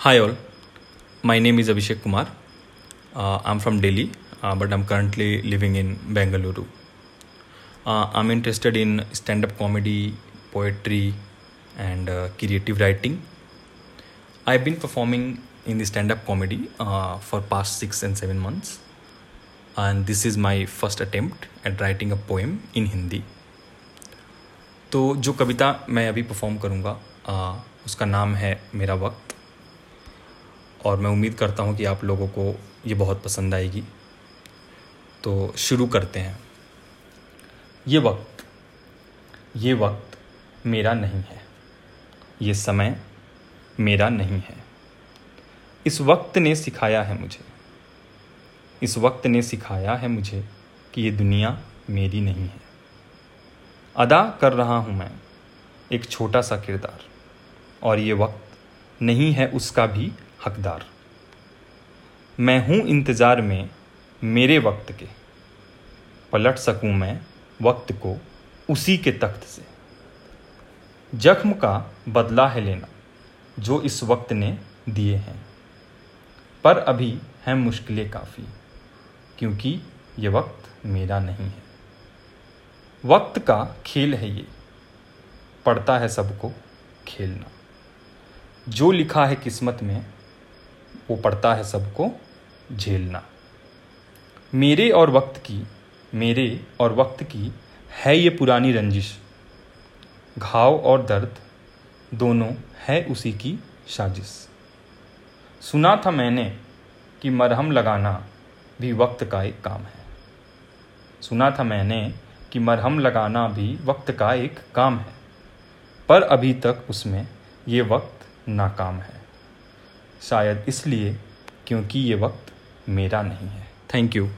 Hi all, my name is Abhishek Kumar. Uh, I'm from Delhi, uh, but I'm currently living in Bengaluru. Uh, I'm interested in stand-up comedy, poetry, and uh, creative writing. I've been performing in the stand-up comedy uh, for past six and seven months, and this is my first attempt at writing a poem in Hindi. तो जो कविता मैं अभी perform करूँगा उसका नाम है मेरा वक्त और मैं उम्मीद करता हूँ कि आप लोगों को ये बहुत पसंद आएगी। तो शुरू करते हैं। ये वक्त ये वक्त मेरा नहीं है। ये समय मेरा नहीं है। इस वक्त ने सिखाया है मुझे। इस वक्त ने सिखाया है मुझे कि ये दुनिया मेरी नहीं है। अदा कर रहा हूँ मैं एक छोटा सा किरदार, और ये वक्त नहीं है उसका भी हकदार। मैं हूँ इंतज़ार में मेरे वक्त के। पलट सकूँ मैं वक्त को उसी के तख्त से। जख्म का बदला है लेना, जो इस वक्त ने दिए हैं। पर अभी हैं मुश्किलें काफ़ी, क्योंकि ये वक्त मेरा नहीं है। वक्त का खेल है ये, पड़ता है सबको खेलना। जो लिखा है किस्मत में वो पड़ता है सबको झेलना। मेरे और वक्त की, मेरे और वक्त की है ये पुरानी रंजिश। घाव और दर्द दोनों है उसी की साजिश। सुना था मैंने कि मरहम लगाना भी वक्त का एक काम है। सुना था मैंने कि मरहम लगाना भी वक्त का एक काम है। पर अभी तक उसमें ये वक्त नाकाम है। शायद इसलिए क्योंकि ये वक्त मेरा नहीं है। Thank you